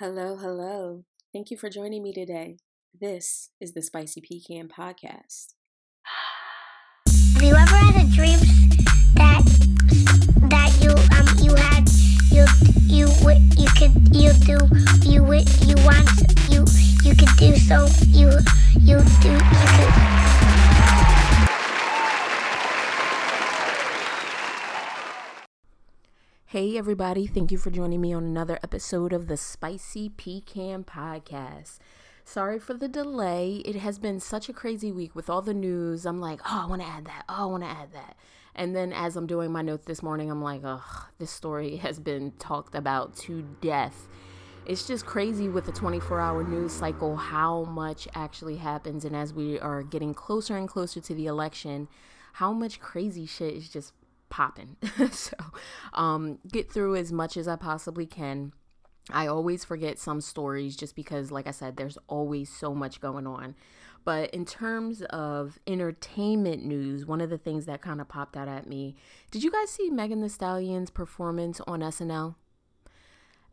Hello, hello. Thank you for joining me today. This is the Spicy Pecan Podcast. Have you ever had a dream that that you um you had you you you could you do you you want you you could do so you you do you could Hey, everybody. Thank you for joining me on another episode of the Spicy Pecan Podcast. Sorry for the delay. It has been such a crazy week with all the news. I'm like, oh, I want to add that. Oh, I want to add that. And then as I'm doing my notes this morning, I'm like, oh, this story has been talked about to death. It's just crazy with the 24 hour news cycle how much actually happens. And as we are getting closer and closer to the election, how much crazy shit is just popping. so, um, get through as much as I possibly can. I always forget some stories just because, like I said, there's always so much going on. But in terms of entertainment news, one of the things that kind of popped out at me did you guys see Megan Thee Stallion's performance on SNL?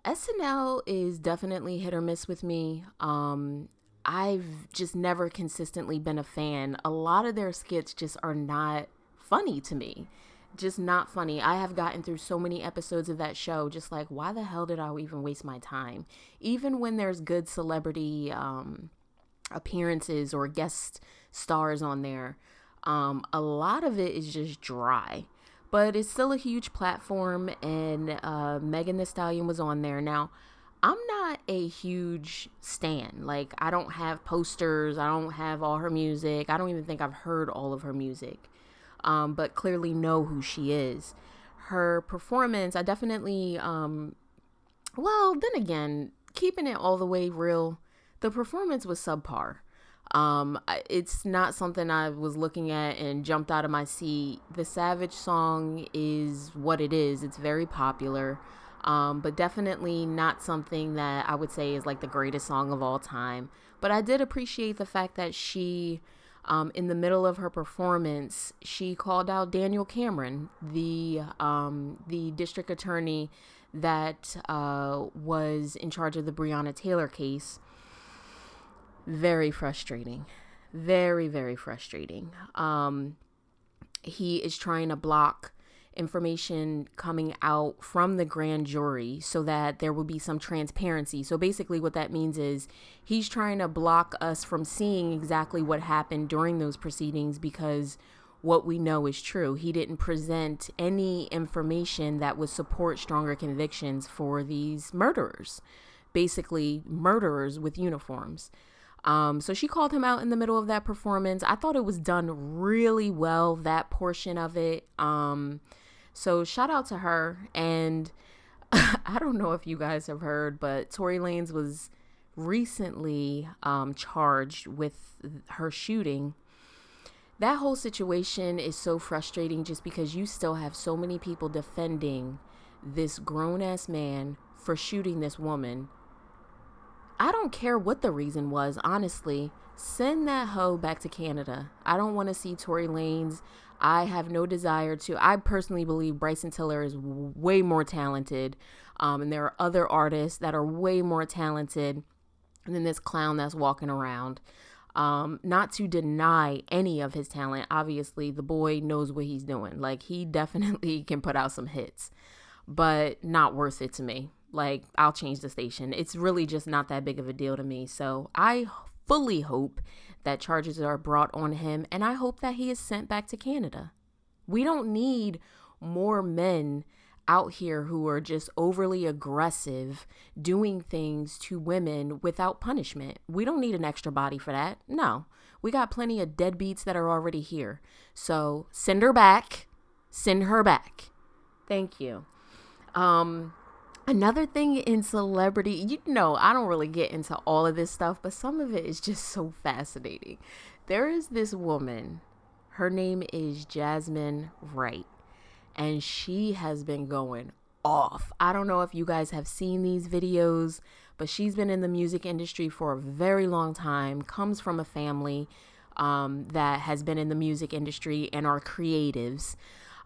SNL is definitely hit or miss with me. Um, I've just never consistently been a fan. A lot of their skits just are not funny to me. Just not funny. I have gotten through so many episodes of that show, just like, why the hell did I even waste my time? Even when there's good celebrity um, appearances or guest stars on there, um, a lot of it is just dry. But it's still a huge platform, and uh, Megan Thee Stallion was on there. Now, I'm not a huge stan. Like, I don't have posters, I don't have all her music, I don't even think I've heard all of her music, um, but clearly know who she is. Her performance, I definitely, um, well, then again, keeping it all the way real, the performance was subpar. Um, it's not something I was looking at and jumped out of my seat. The Savage song is what it is. It's very popular, um, but definitely not something that I would say is like the greatest song of all time. But I did appreciate the fact that she, um, in the middle of her performance, she called out Daniel Cameron, the um, the district attorney that uh, was in charge of the Breonna Taylor case. Very frustrating. Very very frustrating. Um he is trying to block information coming out from the grand jury so that there will be some transparency so basically what that means is he's trying to block us from seeing exactly what happened during those proceedings because what we know is true he didn't present any information that would support stronger convictions for these murderers basically murderers with uniforms um, so she called him out in the middle of that performance. I thought it was done really well, that portion of it. Um, so shout out to her. And I don't know if you guys have heard, but Tory Lanez was recently um, charged with her shooting. That whole situation is so frustrating just because you still have so many people defending this grown ass man for shooting this woman I don't care what the reason was, honestly. Send that hoe back to Canada. I don't want to see Tory Lanez. I have no desire to. I personally believe Bryson Tiller is way more talented. Um, and there are other artists that are way more talented than this clown that's walking around. Um, not to deny any of his talent. Obviously, the boy knows what he's doing. Like, he definitely can put out some hits, but not worth it to me like I'll change the station. It's really just not that big of a deal to me. So I fully hope that charges are brought on him and I hope that he is sent back to Canada. We don't need more men out here who are just overly aggressive doing things to women without punishment. We don't need an extra body for that. No. We got plenty of deadbeats that are already here. So send her back. Send her back. Thank you. Um Another thing in celebrity, you know, I don't really get into all of this stuff, but some of it is just so fascinating. There is this woman, her name is Jasmine Wright, and she has been going off. I don't know if you guys have seen these videos, but she's been in the music industry for a very long time, comes from a family um, that has been in the music industry and are creatives.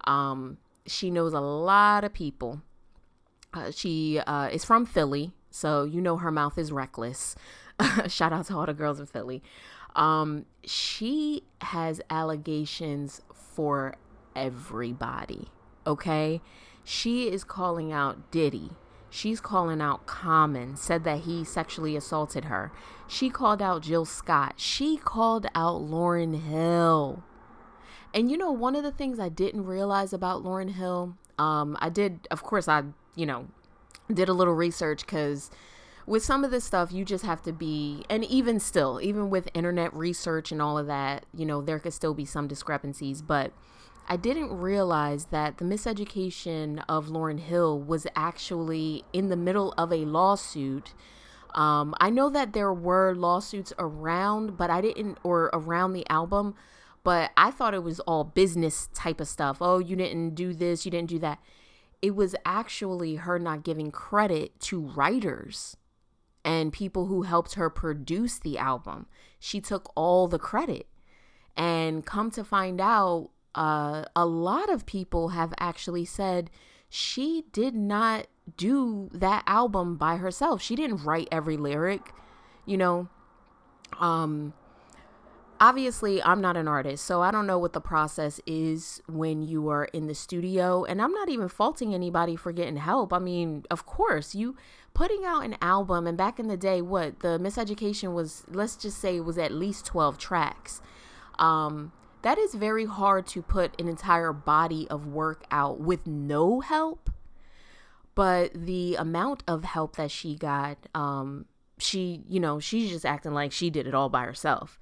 Um, she knows a lot of people uh, she uh, is from Philly, So you know her mouth is reckless. Shout out to all the girls in Philly. Um, she has allegations for everybody. Okay. She is calling out Diddy. She's calling out Common, said that he sexually assaulted her. She called out Jill Scott. She called out Lauryn Hill. And you know, one of the things I didn't realize about Lauryn Hill, um, I did, of course, I, you know, did a little research because with some of this stuff, you just have to be, and even still, even with internet research and all of that, you know, there could still be some discrepancies. But I didn't realize that the miseducation of Lauryn Hill was actually in the middle of a lawsuit. Um, I know that there were lawsuits around, but I didn't, or around the album, but I thought it was all business type of stuff. Oh, you didn't do this, you didn't do that. It was actually her not giving credit to writers and people who helped her produce the album. She took all the credit. And come to find out, uh, a lot of people have actually said she did not do that album by herself. She didn't write every lyric, you know. Um, obviously i'm not an artist so i don't know what the process is when you are in the studio and i'm not even faulting anybody for getting help. I mean of course you putting out an album and back in the day what the miseducation was let's just say was at least 12 tracks. Um that is very hard to put an entire body of work out with no help but the amount of help that she got um she you know she's just acting like she did it all by herself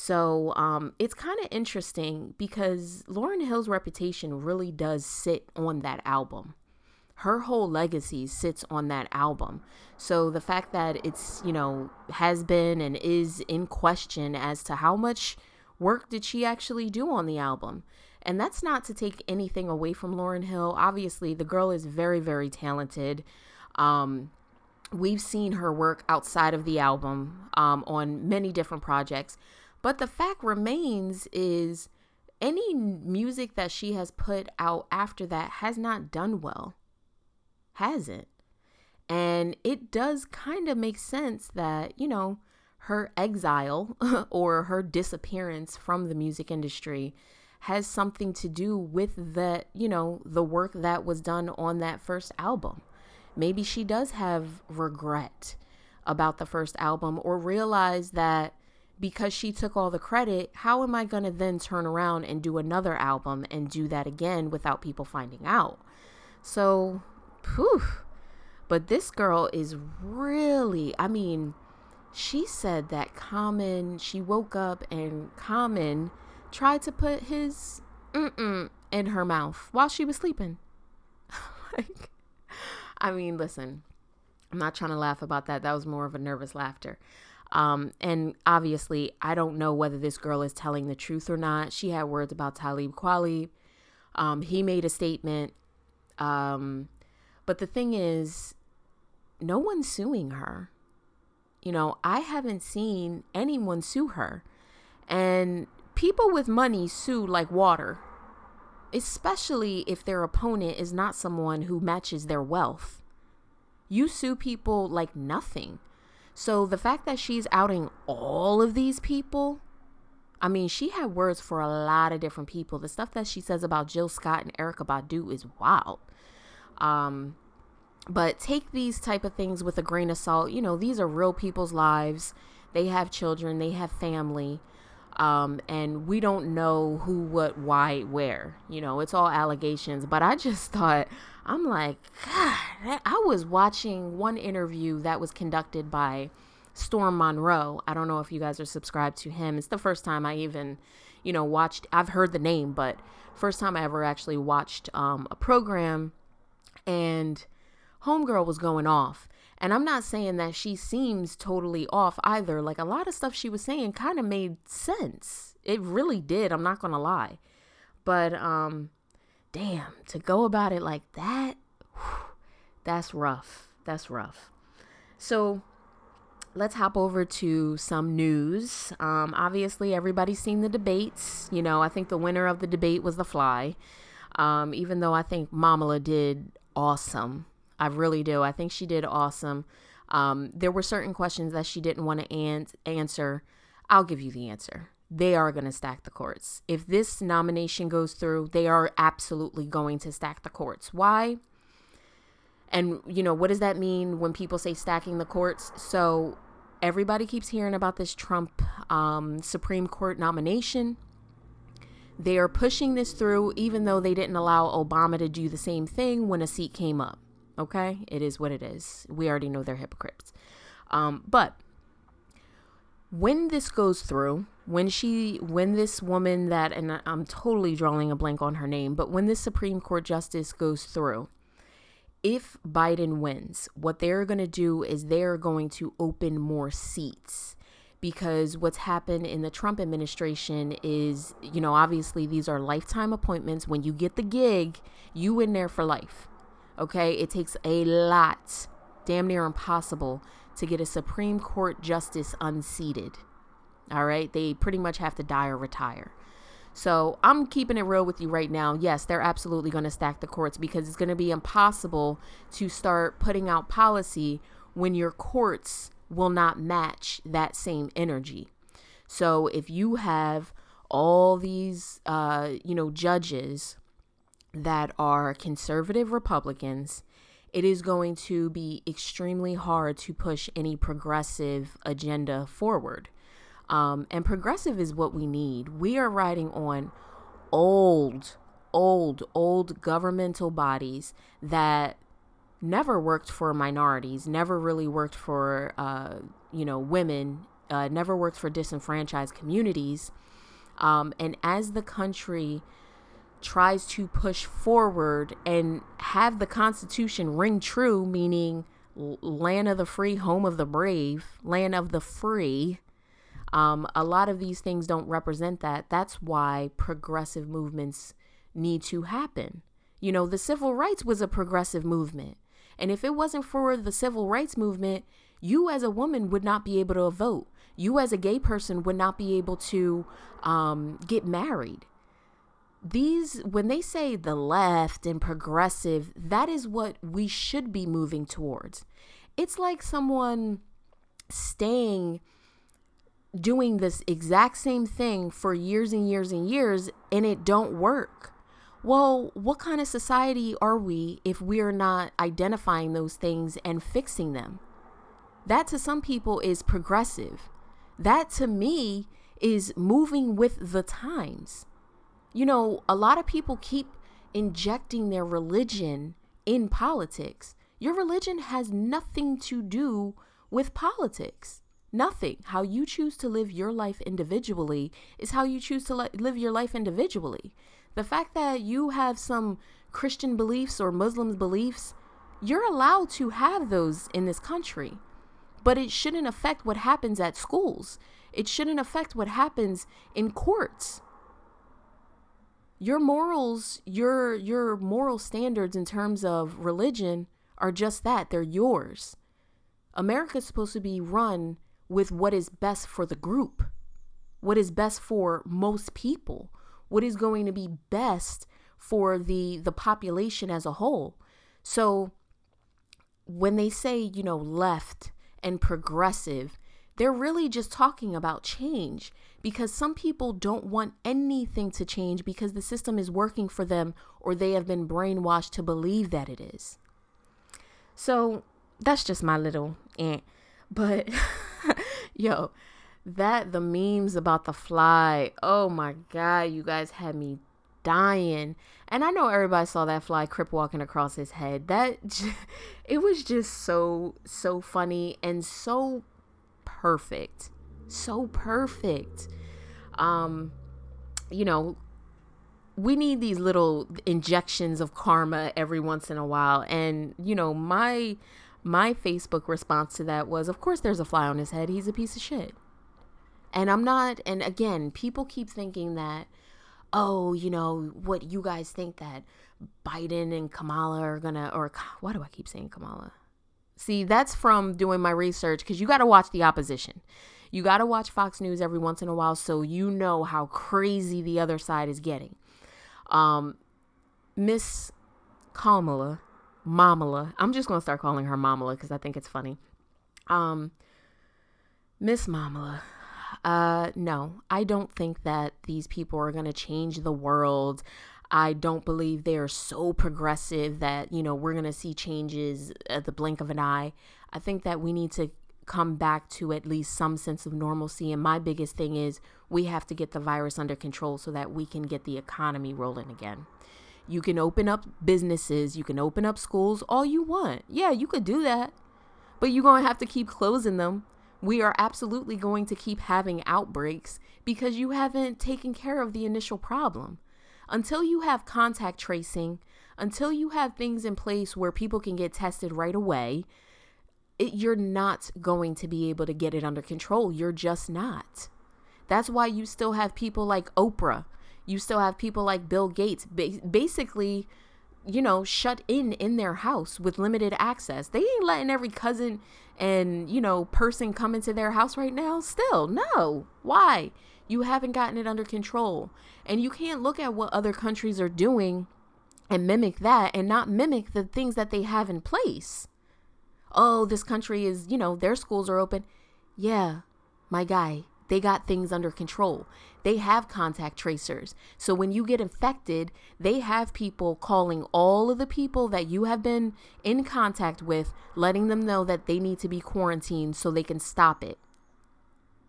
so um, it's kind of interesting because Lauryn Hill's reputation really does sit on that album. Her whole legacy sits on that album. So the fact that it's, you know, has been and is in question as to how much work did she actually do on the album. And that's not to take anything away from Lauryn Hill. Obviously, the girl is very, very talented. Um, we've seen her work outside of the album um, on many different projects. But the fact remains is any music that she has put out after that has not done well. Hasn't. And it does kind of make sense that, you know, her exile or her disappearance from the music industry has something to do with that, you know, the work that was done on that first album. Maybe she does have regret about the first album or realize that because she took all the credit, how am I going to then turn around and do another album and do that again without people finding out? So, whew. But this girl is really, I mean, she said that Common, she woke up and Common tried to put his mm-mm in her mouth while she was sleeping. like, I mean, listen, I'm not trying to laugh about that. That was more of a nervous laughter. Um, and obviously, I don't know whether this girl is telling the truth or not. She had words about Talib Kweli. Um, he made a statement. Um, but the thing is, no one's suing her. You know, I haven't seen anyone sue her. And people with money sue like water, especially if their opponent is not someone who matches their wealth. You sue people like nothing. So the fact that she's outing all of these people, I mean, she had words for a lot of different people. The stuff that she says about Jill Scott and Erykah Badu is wild. Um, but take these type of things with a grain of salt. You know, these are real people's lives. They have children, they have family. Um, and we don't know who, what, why, where. You know, it's all allegations. But I just thought I'm like, God, I was watching one interview that was conducted by Storm Monroe. I don't know if you guys are subscribed to him. It's the first time I even, you know, watched, I've heard the name, but first time I ever actually watched um, a program and Homegirl was going off. And I'm not saying that she seems totally off either. Like a lot of stuff she was saying kind of made sense. It really did. I'm not going to lie. But um damn, to go about it like that, whew, that's rough. That's rough. So let's hop over to some news. Um, obviously, everybody's seen the debates. You know, I think the winner of the debate was The Fly. Um, even though I think Mamala did awesome. I really do. I think she did awesome. Um, there were certain questions that she didn't want to an- answer. I'll give you the answer. They are going to stack the courts. If this nomination goes through, they are absolutely going to stack the courts. Why? And, you know, what does that mean when people say stacking the courts? So, everybody keeps hearing about this Trump um, Supreme Court nomination. They are pushing this through, even though they didn't allow Obama to do the same thing when a seat came up. Okay, it is what it is. We already know they're hypocrites. Um, but when this goes through, when she, when this woman that, and I'm totally drawing a blank on her name, but when this Supreme Court justice goes through, if Biden wins, what they're going to do is they're going to open more seats because what's happened in the Trump administration is, you know, obviously these are lifetime appointments. When you get the gig, you in there for life. Okay? It takes a lot, damn near impossible to get a Supreme Court justice unseated. All right? They pretty much have to die or retire. So I'm keeping it real with you right now. Yes, they're absolutely going to stack the courts because it's going to be impossible to start putting out policy when your courts will not match that same energy. So if you have all these, uh, you know, judges that are conservative Republicans, it is going to be extremely hard to push any progressive agenda forward. Um, and progressive is what we need. We are riding on old, old, old governmental bodies that never worked for minorities, never really worked for, uh, you know, women, uh, never worked for disenfranchised communities. Um, and as the country tries to push forward and have the Constitution ring true, meaning land of the free, home of the brave, land of the free, um, a lot of these things don't represent that. That's why progressive movements need to happen. You know, the civil rights was a progressive movement. And if it wasn't for the civil rights movement, you as a woman would not be able to vote. You as a gay person would not be able to um, get married. These, when they say the left and progressive, that is what we should be moving towards. It's like someone staying doing this exact same thing for years and years and years and it don't work well, what kind of society are we if we're not identifying those things and fixing them? That to some people is progressive. That to me is moving with the times. You know, a lot of people keep injecting their religion in politics. Your religion has nothing to do with politics. Nothing. How you choose to live your life individually is how you choose to li- live your life individually. The fact that you have some Christian beliefs or Muslim beliefs, you're allowed to have those in this country. But it shouldn't affect what happens at schools. It shouldn't affect what happens in courts. Your morals, your your moral standards in terms of religion are just that, they're yours. America's supposed to be run with what is best for the group, what is best for most people what is going to be best for the the population as a whole. So when they say, you know, left and progressive, they're really just talking about change because some people don't want anything to change because the system is working for them or they have been brainwashed to believe that it is. So that's just my little ant. But yo, that the memes about the fly. Oh my god you guys had me dying. And i know everybody saw that fly crip walking across his head. That it was just so so funny and so perfect. So perfect. Um you know we need these little injections of karma every once in a while. And you know my my facebook response to that was of course there's a fly on his head he's a piece of shit and I'm not, and again, people keep thinking that, oh, you know, what you guys think that Biden and Kamala are gonna, or why do I keep saying Kamala? See, that's from doing my research because you got to watch the opposition. You got to watch Fox News every once in a while so you know how crazy the other side is getting. Um, Miss Kamala, Mamala, I'm just going to start calling her Mamala because I think it's funny. Um, Miss Mamala, uh, no, I don't think that these people are going to change the world. I don't believe they are so progressive that, you know, we're going to see changes at the blink of an eye. I think that we need to come back to at least some sense of normalcy. And my biggest thing is we have to get the virus under control so that we can get the economy rolling again. You can open up businesses, you can open up schools, all you want. Yeah, you could do that. But you're going to have to keep closing them. We are absolutely going to keep having outbreaks because you haven't taken care of the initial problem. Until you have contact tracing, until you have things in place where people can get tested right away, it, you're not going to be able to get it under control. You're just not. That's why you still have people like Oprah. You still have people like Bill Gates, ba- basically, you know, shut in in their house with limited access. They ain't letting every cousin and, you know, person come into their house right now. Still, no. Why? You haven't gotten it under control. And you can't look at what other countries are doing and mimic that and not mimic the things that they have in place oh, this country is, you know, their schools are open. Yeah, my guy, they got things under control. They have contact tracers. So when you get infected, they have people calling all of the people that you have been in contact with, letting them know that they need to be quarantined so they can stop it.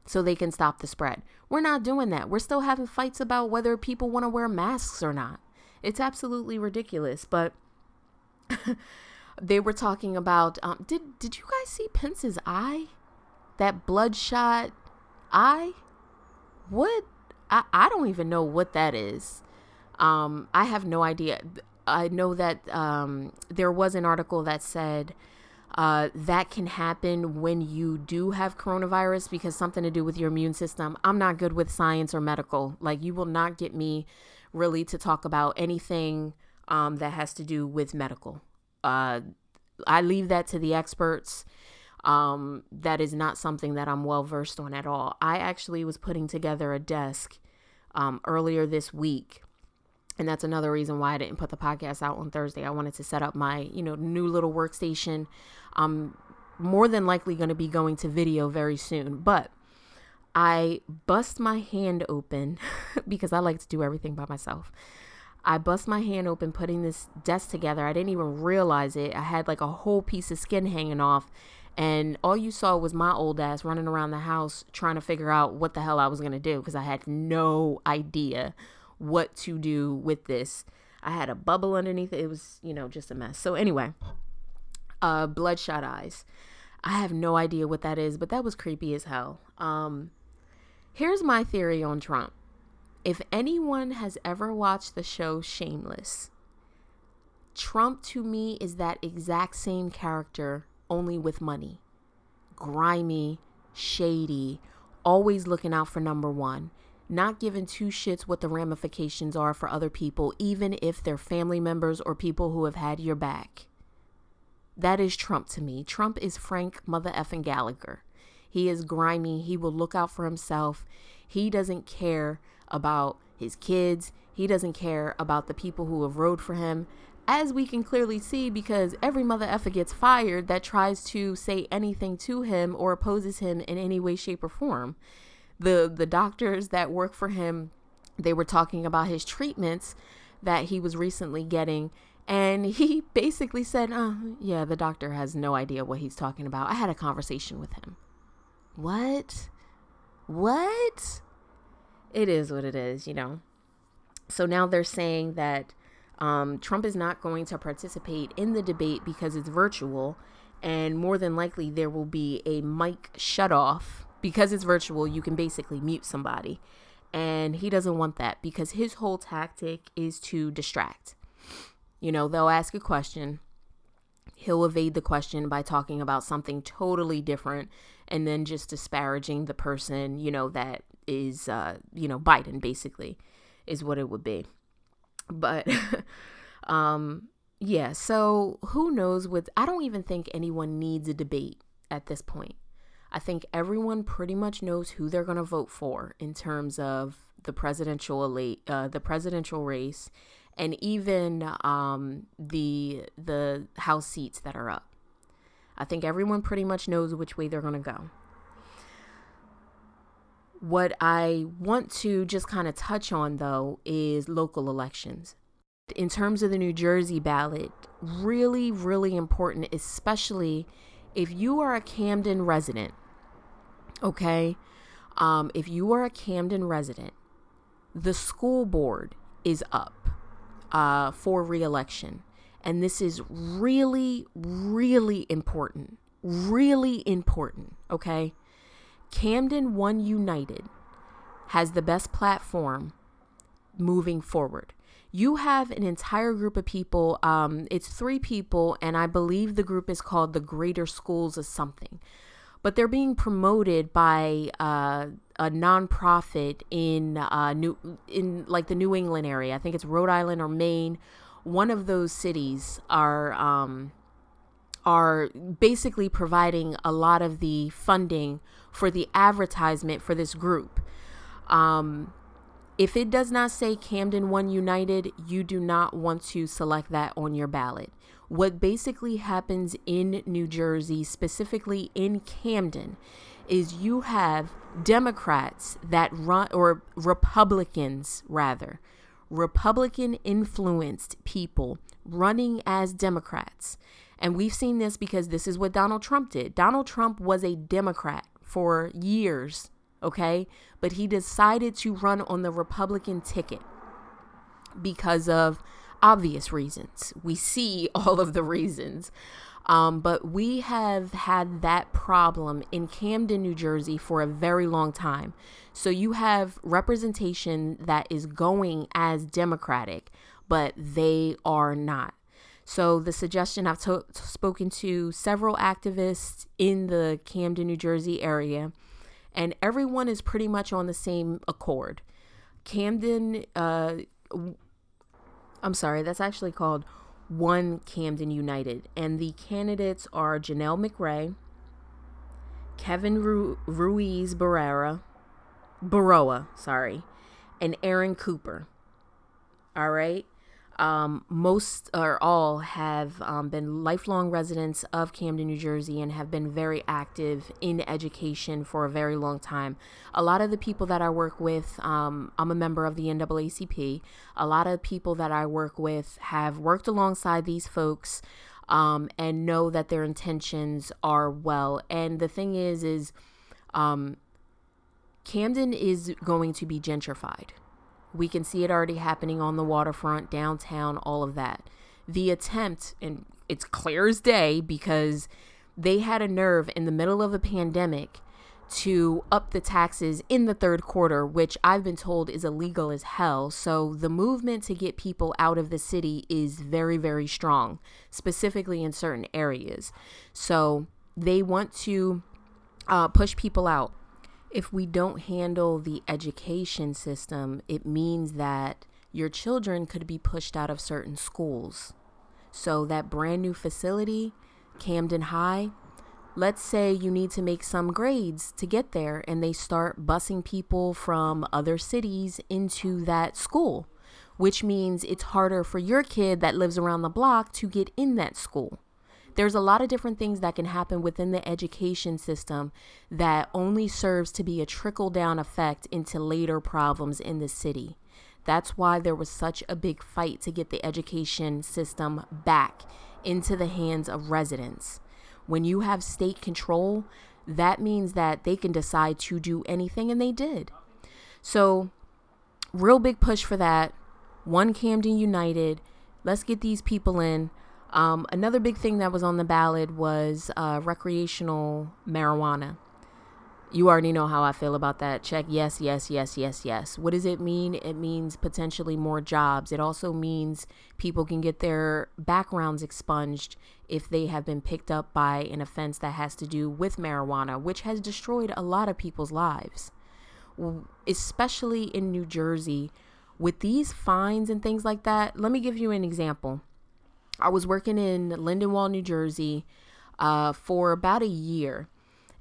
So they can stop the spread. We're not doing that. We're still having fights about whether people want to wear masks or not. It's absolutely ridiculous. But they were talking about um, did did you guys see Pence's eye? That bloodshot eye? What? I, I don't even know what that is. Um, I have no idea. I know that um, there was an article that said uh, that can happen when you do have coronavirus because something to do with your immune system. I'm not good with science or medical. Like, you will not get me really to talk about anything um, that has to do with medical uh, I leave that to the experts. Um, that is not something that I'm well versed on at all. I actually was putting together a desk um, earlier this week. And that's another reason why I didn't put the podcast out on Thursday. I wanted to set up my, you know, new little workstation. I'm more than likely going to be going to video very soon, but I bust my hand open because I like to do everything by myself. I bust my hand open putting this desk together. I didn't even realize it. I had like a whole piece of skin hanging off. And all you saw was my old ass running around the house trying to figure out what the hell I was going to do because I had no idea what to do with this. I had a bubble underneath it. It was, you know, just a mess. So, anyway, uh, bloodshot eyes. I have no idea what that is, but that was creepy as hell. Um, here's my theory on Trump. If anyone has ever watched the show Shameless, Trump to me is that exact same character, only with money. Grimy, shady, always looking out for number one, not giving two shits what the ramifications are for other people, even if they're family members or people who have had your back. That is Trump to me. Trump is Frank Mother effing Gallagher. He is grimy. He will look out for himself. He doesn't care about his kids. He doesn't care about the people who have rode for him, as we can clearly see because every mother effer gets fired that tries to say anything to him or opposes him in any way, shape, or form. The the doctors that work for him, they were talking about his treatments that he was recently getting. And he basically said, uh, yeah, the doctor has no idea what he's talking about. I had a conversation with him. What? What? it is what it is, you know. So now they're saying that um, Trump is not going to participate in the debate because it's virtual, and more than likely there will be a mic shut off because it's virtual. You can basically mute somebody, and he doesn't want that because his whole tactic is to distract. You know, they'll ask a question, he'll evade the question by talking about something totally different and then just disparaging the person, you know, that is, uh, you know, Biden basically is what it would be. But, um, yeah, so who knows what, I don't even think anyone needs a debate at this point. I think everyone pretty much knows who they're going to vote for in terms of the presidential elite, uh, the presidential race and even um, the the House seats that are up. I think everyone pretty much knows which way they're going to go. What I want to just kind of touch on, though, is local elections. In terms of the New Jersey ballot, really, really important, especially if you are a Camden resident, okay? Um, if you are a Camden resident, the school board is up uh, for reelection. And this is really, really important. Really important, okay? Camden One United has the best platform moving forward. You have an entire group of people. Um, it's three people, and I believe the group is called the Greater Schools of something. But they're being promoted by uh, a nonprofit in uh, New in like the New England area. I think it's Rhode Island or Maine. One of those cities are um, are basically providing a lot of the funding for the advertisement for this group. Um, if it does not say Camden One United, you do not want to select that on your ballot. What basically happens in New Jersey, specifically in Camden, is you have Democrats that run, or Republicans rather, Republican influenced people running as Democrats. And we've seen this because this is what Donald Trump did. Donald Trump was a Democrat for years, okay? But he decided to run on the Republican ticket because of obvious reasons. We see all of the reasons. Um, but we have had that problem in Camden, New Jersey for a very long time. So you have representation that is going as Democratic, but they are not. So the suggestion I've to- spoken to several activists in the Camden, New Jersey area, and everyone is pretty much on the same accord. Camden, uh, I'm sorry, that's actually called One Camden United, and the candidates are Janelle McRae, Kevin Ru- Ruiz Barrera, Baroa, sorry, and Aaron Cooper. All right um, most or all have um, been lifelong residents of Camden, New Jersey, and have been very active in education for a very long time. A lot of the people that I work with, um, I'm a member of the NAACP. A lot of people that I work with have worked alongside these folks um, and know that their intentions are well. And the thing is, is um, Camden is going to be gentrified we can see it already happening on the waterfront, downtown, all of that. The attempt, and it's clear as day because they had a nerve in the middle of a pandemic to up the taxes in the third quarter, which I've been told is illegal as hell. So the movement to get people out of the city is very, very strong, specifically in certain areas. So they want to uh, push people out if we don't handle the education system, it means that your children could be pushed out of certain schools. So, that brand new facility, Camden High, let's say you need to make some grades to get there, and they start busing people from other cities into that school, which means it's harder for your kid that lives around the block to get in that school there's a lot of different things that can happen within the education system that only serves to be a trickle down effect into later problems in the city. That's why there was such a big fight to get the education system back into the hands of residents. When you have state control, that means that they can decide to do anything, and they did. So, real big push for that. One Camden United. Let's get these people in. Um, another big thing that was on the ballot was uh, recreational marijuana. You already know how I feel about that. Check yes, yes, yes, yes, yes. What does it mean? It means potentially more jobs. It also means people can get their backgrounds expunged if they have been picked up by an offense that has to do with marijuana, which has destroyed a lot of people's lives, especially in New Jersey. With these fines and things like that, let me give you an example. I was working in Lindenwold, New Jersey uh, for about a year.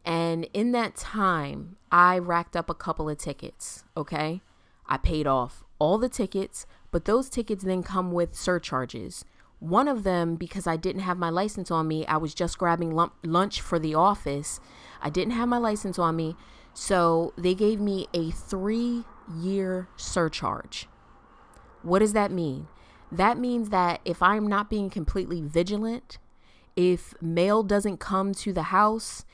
And in that time, I racked up a couple of tickets. Okay. I paid off all the tickets, but those tickets then come with surcharges. One of them, because I didn't have my license on me, I was just grabbing lunch for the office. I didn't have my license on me. So they gave me a three year surcharge. What does that mean? That means that if I'm not being completely vigilant, if mail doesn't come to the house,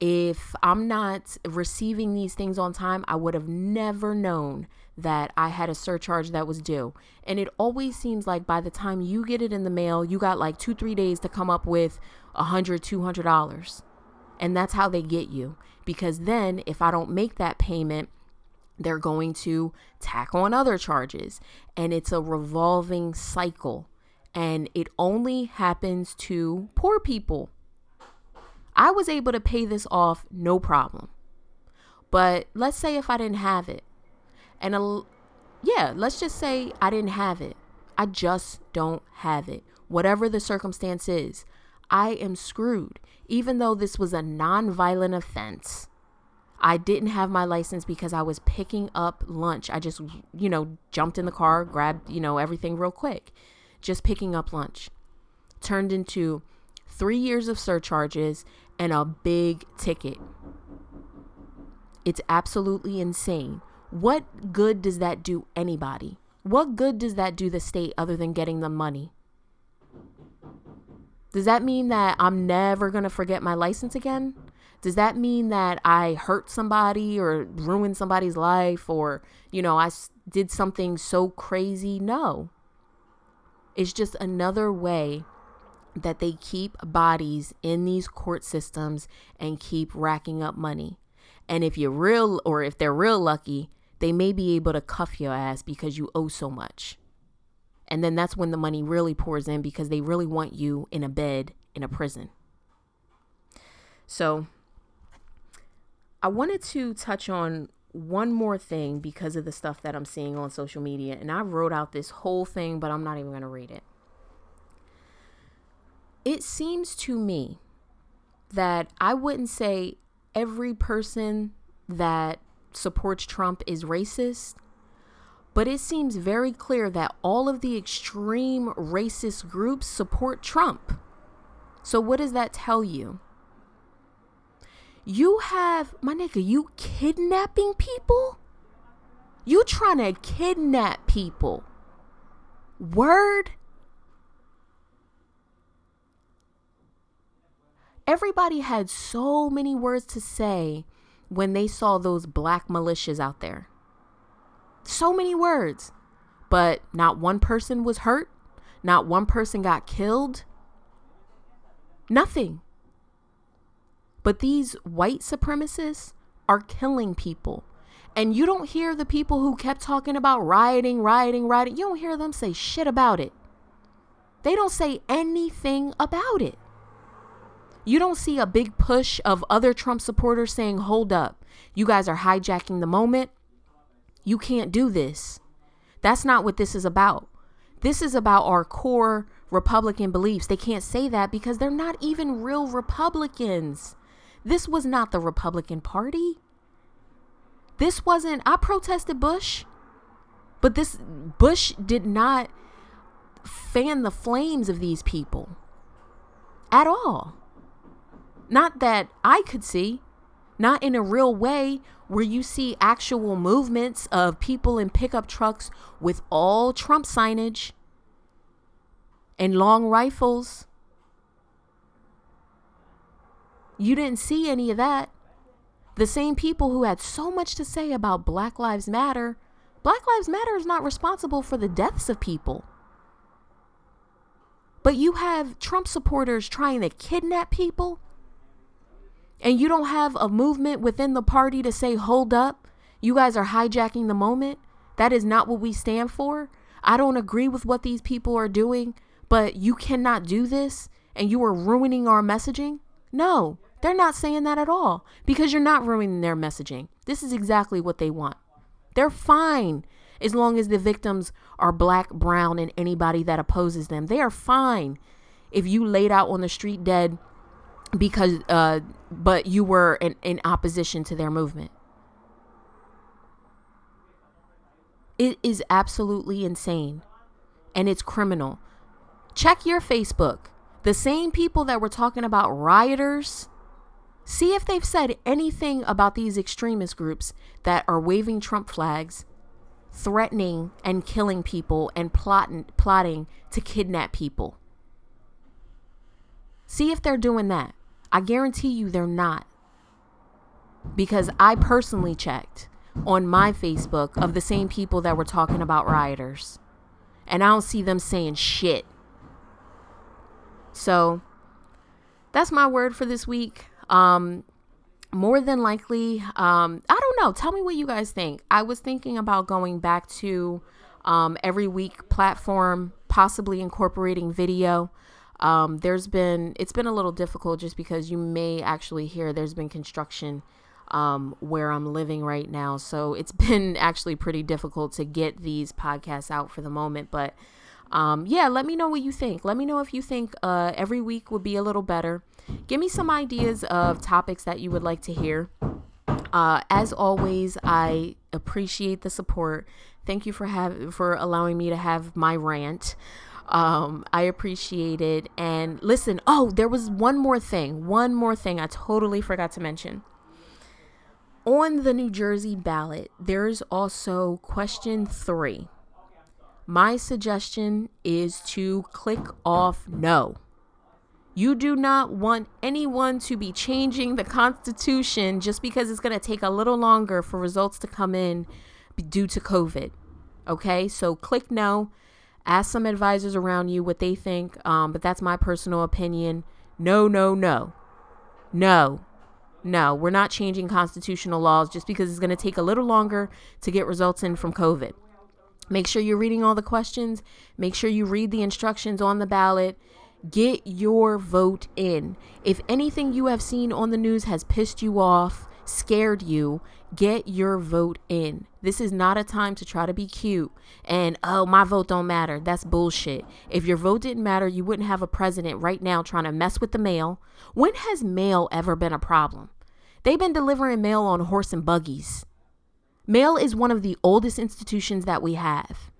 if I'm not receiving these things on time, I would have never known that I had a surcharge that was due. And it always seems like by the time you get it in the mail, you got like two, three days to come up with a hundred, two hundred dollars. And that's how they get you. Because then if I don't make that payment, they're going to tack on other charges. And it's a revolving cycle. And it only happens to poor people. I was able to pay this off no problem. But let's say if I didn't have it, and a, yeah, let's just say I didn't have it. I just don't have it. Whatever the circumstance is, I am screwed. Even though this was a non-violent offense, I didn't have my license because I was picking up lunch. I just, you know, jumped in the car, grabbed, you know, everything real quick. Just picking up lunch. Turned into three years of surcharges and a big ticket. It's absolutely insane. What good does that do anybody? What good does that do the state other than getting the money? Does that mean that I'm never going to forget my license again? Does that mean that I hurt somebody or ruined somebody's life or, you know, I did something so crazy? No. It's just another way that they keep bodies in these court systems and keep racking up money. And if you're real, or if they're real lucky, they may be able to cuff your ass because you owe so much. And then that's when the money really pours in because they really want you in a bed in a prison. So I wanted to touch on one more thing because of the stuff that I'm seeing on social media. And I wrote out this whole thing, but I'm not even going to read it. It seems to me that I wouldn't say every person that supports Trump is racist, but it seems very clear that all of the extreme racist groups support Trump. So, what does that tell you? You have, my nigga, you kidnapping people? You trying to kidnap people? Word? Everybody had so many words to say when they saw those black militias out there. So many words, but not one person was hurt, not one person got killed. Nothing. But these white supremacists are killing people. And you don't hear the people who kept talking about rioting, rioting, rioting. You don't hear them say shit about it. They don't say anything about it. You don't see a big push of other Trump supporters saying, hold up, you guys are hijacking the moment. You can't do this. That's not what this is about. This is about our core Republican beliefs. They can't say that because they're not even real Republicans. This was not the Republican Party. This wasn't, I protested Bush, but this Bush did not fan the flames of these people at all. Not that I could see, not in a real way where you see actual movements of people in pickup trucks with all Trump signage and long rifles. You didn't see any of that. The same people who had so much to say about Black Lives Matter, Black Lives Matter is not responsible for the deaths of people. But you have Trump supporters trying to kidnap people and you don't have a movement within the party to say, hold up, you guys are hijacking the moment. That is not what we stand for. I don't agree with what these people are doing, but you cannot do this and you are ruining our messaging. No, they're not saying that at all because you're not ruining their messaging. This is exactly what they want. They're fine as long as the victims are black, brown, and anybody that opposes them. They are fine if you laid out on the street dead because uh but you were in, in opposition to their movement it is absolutely insane and it's criminal Check your Facebook. The same people that were talking about rioters, see if they've said anything about these extremist groups that are waving Trump flags, threatening and killing people and plotting plotting to kidnap people. See if they're doing that. I guarantee you they're not. Because I personally checked on my Facebook of the same people that were talking about rioters. And I don't see them saying shit. So that's my word for this week. Um, more than likely, um, I don't know. Tell me what you guys think. I was thinking about going back to um, every week platform, possibly incorporating video. Um, there's been, it's been a little difficult just because you may actually hear there's been construction um, where I'm living right now. So it's been actually pretty difficult to get these podcasts out for the moment. But um, yeah, let me know what you think. Let me know if you think uh, every week would be a little better. Give me some ideas of topics that you would like to hear. Uh, as always, I appreciate the support. Thank you for have for allowing me to have my rant. Um, I appreciate it. And listen, oh, there was one more thing. One more thing I totally forgot to mention. On the New Jersey ballot, there's also question three. My suggestion is to click off no. You do not want anyone to be changing the Constitution just because it's going to take a little longer for results to come in due to COVID. Okay, so click no. Ask some advisors around you what they think, um, but that's my personal opinion. No, no, no. No, no, we're not changing constitutional laws just because it's going to take a little longer to get results in from COVID. Make sure you're reading all the questions. Make sure you read the instructions on the ballot. Get your vote in. If anything you have seen on the news has pissed you off, scared you, get your vote in. This is not a time to try to be cute and, oh, my vote don't matter. That's bullshit. If your vote didn't matter, you wouldn't have a president right now trying to mess with the mail. When has mail ever been a problem? They've been delivering mail on horse and buggies. Mail is one of the oldest institutions that we have.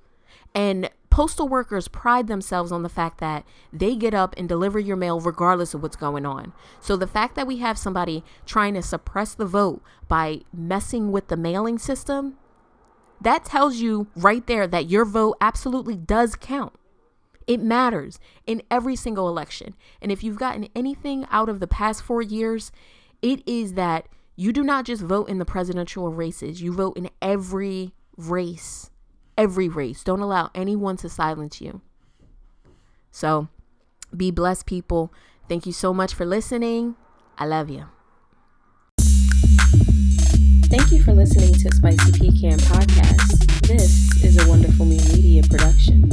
And postal workers pride themselves on the fact that they get up and deliver your mail regardless of what's going on. So the fact that we have somebody trying to suppress the vote by messing with the mailing system, that tells you right there that your vote absolutely does count. It matters in every single election. And if you've gotten anything out of the past four years, it is that you do not just vote in the presidential races, you vote in every race. Every race. Don't allow anyone to silence you. So be blessed, people. Thank you so much for listening. I love you. Thank you for listening to Spicy Pecan Podcast. This is a wonderful me media production.